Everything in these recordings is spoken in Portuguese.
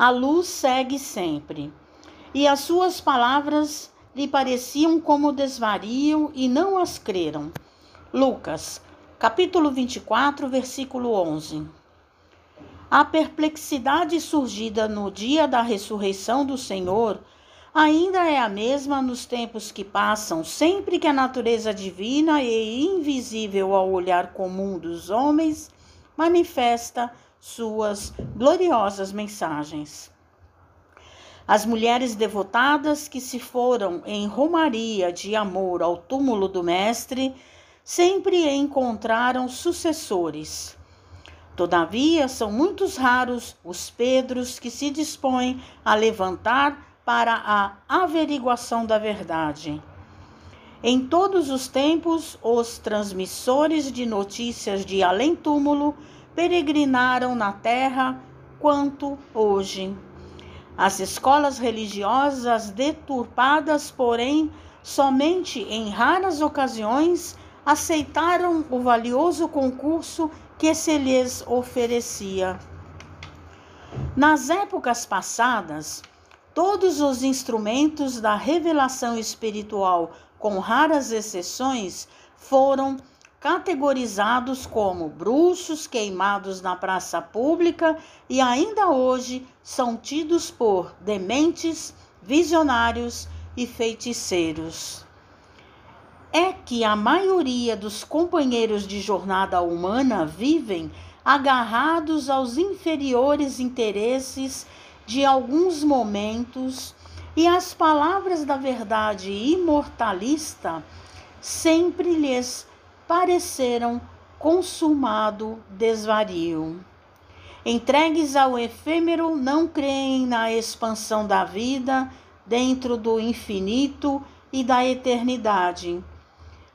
A luz segue sempre, e as suas palavras lhe pareciam como desvario e não as creram. Lucas, capítulo 24, versículo 11. A perplexidade surgida no dia da ressurreição do Senhor ainda é a mesma nos tempos que passam, sempre que a natureza divina e invisível ao olhar comum dos homens manifesta suas gloriosas mensagens. As mulheres devotadas que se foram em romaria de amor ao túmulo do Mestre sempre encontraram sucessores. Todavia, são muitos raros os Pedros que se dispõem a levantar para a averiguação da verdade. Em todos os tempos, os transmissores de notícias de além-túmulo peregrinaram na terra quanto hoje. As escolas religiosas deturpadas, porém, somente em raras ocasiões aceitaram o valioso concurso que se lhes oferecia. Nas épocas passadas, Todos os instrumentos da revelação espiritual, com raras exceções, foram categorizados como bruxos queimados na praça pública e ainda hoje são tidos por dementes, visionários e feiticeiros. É que a maioria dos companheiros de jornada humana vivem agarrados aos inferiores interesses de alguns momentos e as palavras da verdade imortalista sempre lhes pareceram consumado desvario. Entregues ao efêmero, não creem na expansão da vida dentro do infinito e da eternidade.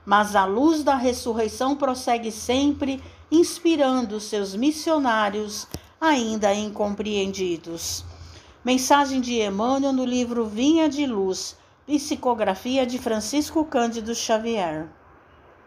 Mas a luz da ressurreição prossegue sempre, inspirando seus missionários ainda incompreendidos. Mensagem de Emmanuel no livro Vinha de Luz, psicografia de Francisco Cândido Xavier.